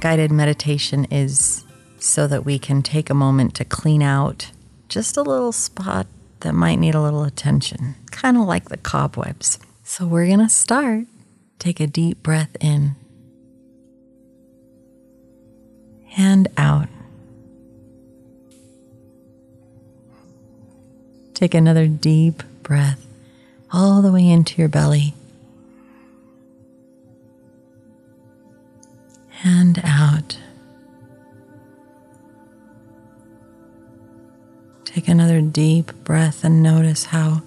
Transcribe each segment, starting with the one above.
guided meditation is so that we can take a moment to clean out just a little spot that might need a little attention, kind of like the cobwebs. So we're going to start. Take a deep breath in and out. Take another deep breath all the way into your belly Take another deep breath and notice how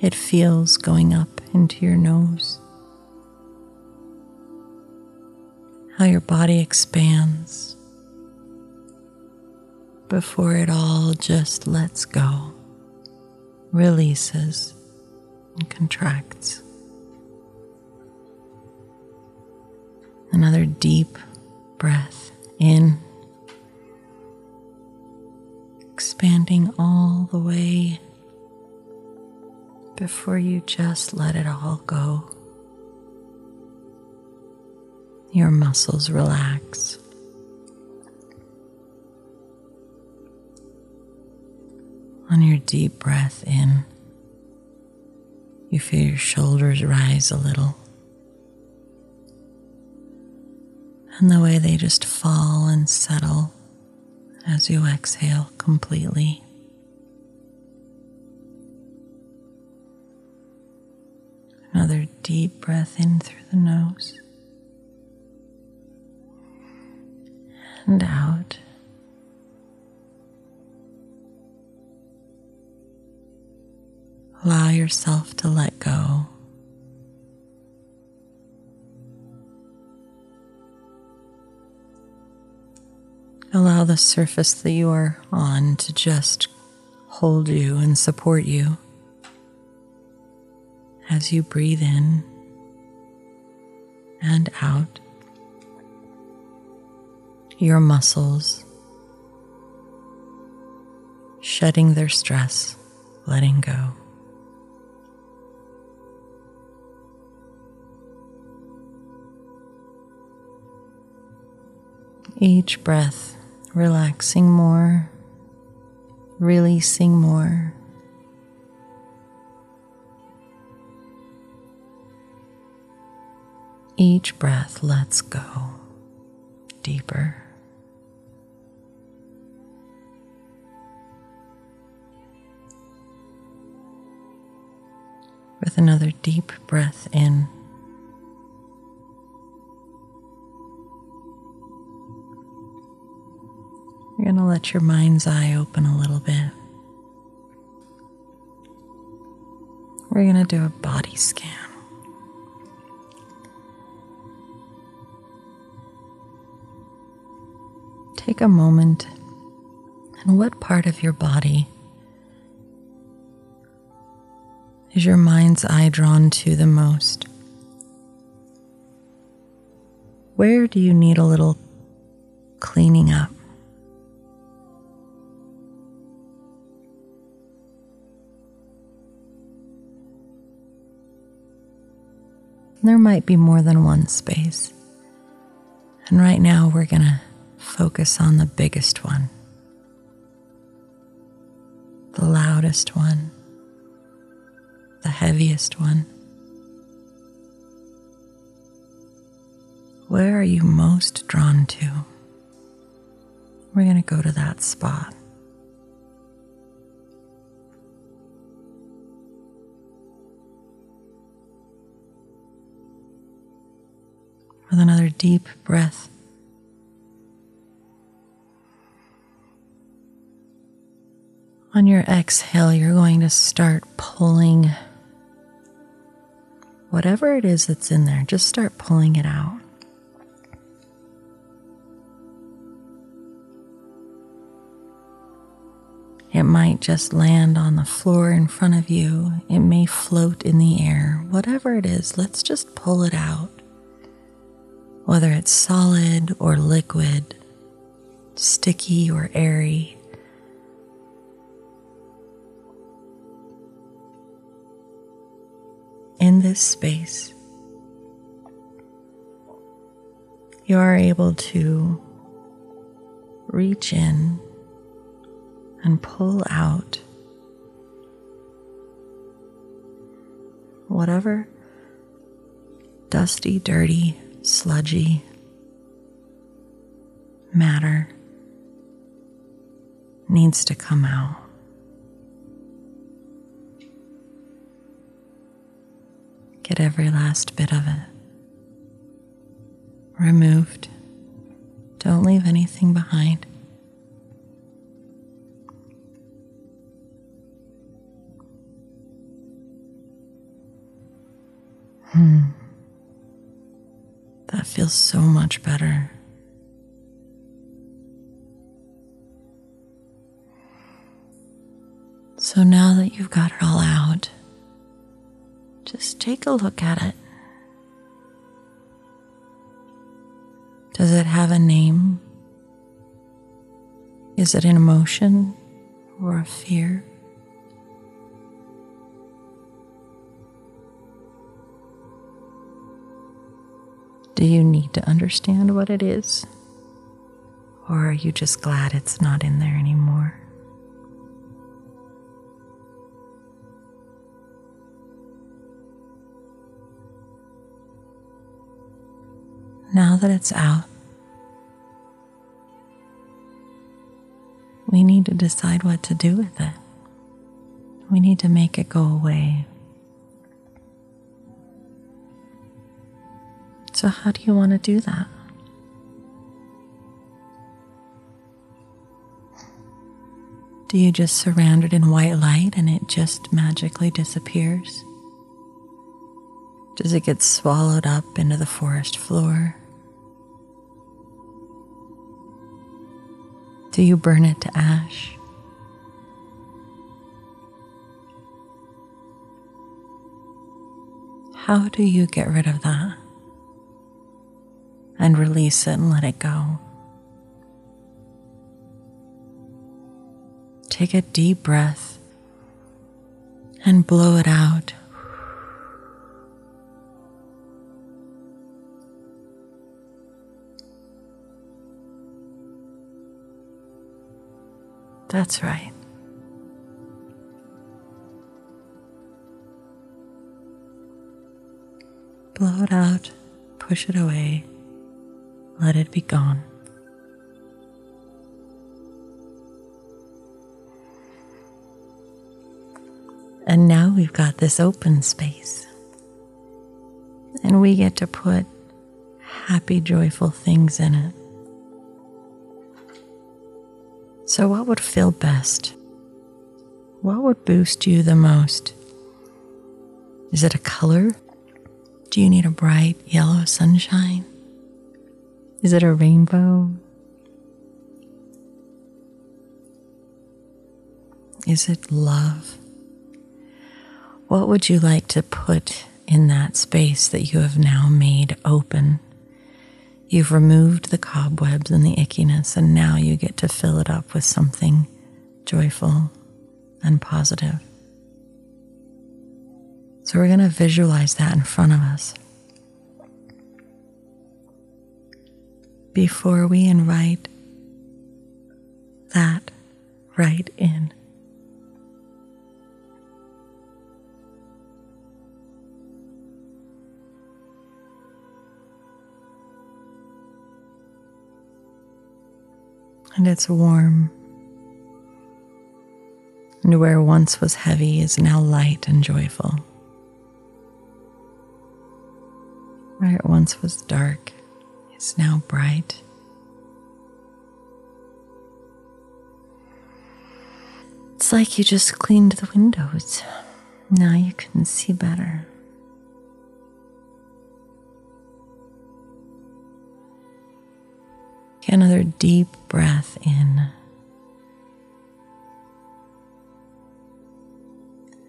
it feels going up into your nose. How your body expands before it all just lets go, releases, and contracts. Another deep breath in, expanding all the way before you just let it all go. Your muscles relax. On your deep breath in, you feel your shoulders rise a little. And the way they just fall and settle as you exhale completely. Another deep breath in through the nose and out. Allow yourself to let go. Allow the surface that you are on to just hold you and support you as you breathe in and out. Your muscles shedding their stress, letting go. Each breath relaxing more, releasing more. Each breath lets go deeper. With another deep breath in. Going to let your mind's eye open a little bit. We're going to do a body scan. Take a moment and what part of your body is your mind's eye drawn to the most? Where do you need a little cleaning up? There might be more than one space. And right now, we're going to focus on the biggest one, the loudest one, the heaviest one. Where are you most drawn to? We're going to go to that spot. with another deep breath. On your exhale, you're going to start pulling whatever it is that's in there, just start pulling it out. It might just land on the floor in front of you. It may float in the air. Whatever it is, let's just pull it out. Whether it's solid or liquid, sticky or airy. In this space, you are able to reach in and pull out whatever dusty, dirty, sludgy matter needs to come out. Get every last bit of it removed. Don't leave anything behind. Hmm. Feels so much better. So now that you've got it all out, just take a look at it. Does it have a name? Is it an emotion or a fear? Do you need to understand what it is? Or are you just glad it's not in there anymore? Now that it's out, we need to decide what to do with it. We need to make it go away. So, how do you want to do that? Do you just surround it in white light and it just magically disappears? Does it get swallowed up into the forest floor? Do you burn it to ash? How do you get rid of that? And release it and let it go. Take a deep breath and blow it out. That's right. Blow it out, push it away let it be gone. And now we've got this open space. And we get to put happy, joyful things in it. So, what would feel best? What would boost you the most? Is it a color? Do you need a bright yellow sunshine? Is it a rainbow? Is it love? What would you like to put in that space that you have now made open? You've removed the cobwebs and the ickiness, and now you get to fill it up with something joyful and positive. So, we're going to visualize that in front of us. Before we invite that right in. And it's warm. And where once was heavy is now light and joyful. Where it once was dark is now bright. It's like you just cleaned the windows. Now you can see better. Get another deep breath in.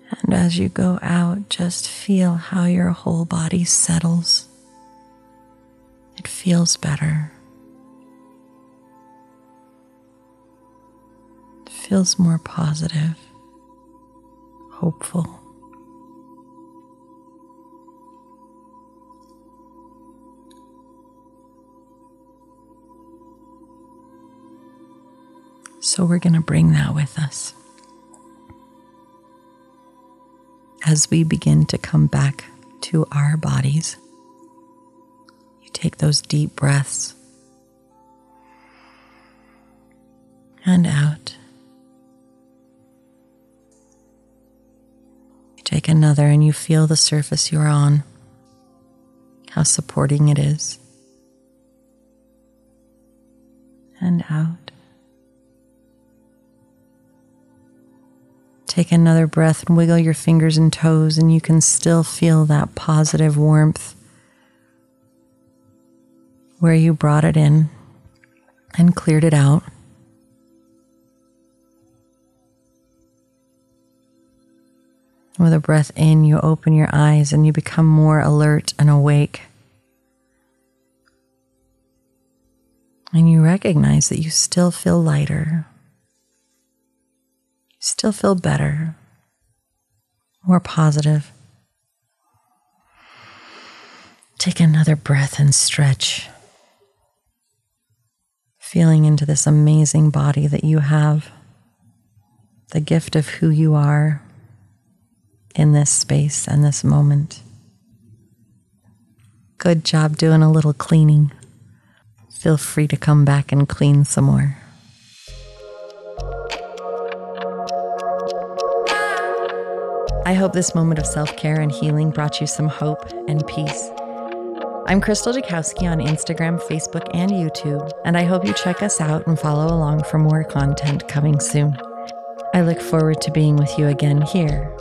And as you go out, just feel how your whole body settles. It feels better. It feels more positive, hopeful. So we're going to bring that with us. As we begin to come back to our bodies, take those deep breaths and out. You take another and you feel the surface you're on, how supporting it is. And out. Take another breath and wiggle your fingers and toes, and you can still feel that positive warmth where you brought it in and cleared it out. With a breath in, you open your eyes and you become more alert and awake. And you recognize that you still feel lighter you still feel better, more positive. Take another breath and stretch, feeling into this amazing body that you have, the gift of who you are in this space and this moment. Good job doing a little cleaning. Feel free to come back and clean some more. I hope this moment of self care and healing brought you some hope and peace. I'm Krystal Jakosky on Instagram, Facebook, and YouTube, and I hope you check us out and follow along for more content coming soon. I look forward to being with you again here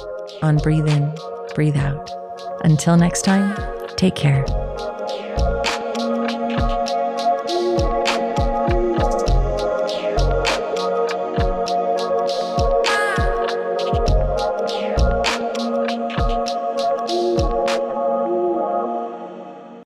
on Breathe In, Breathe Out. Until next time, take care.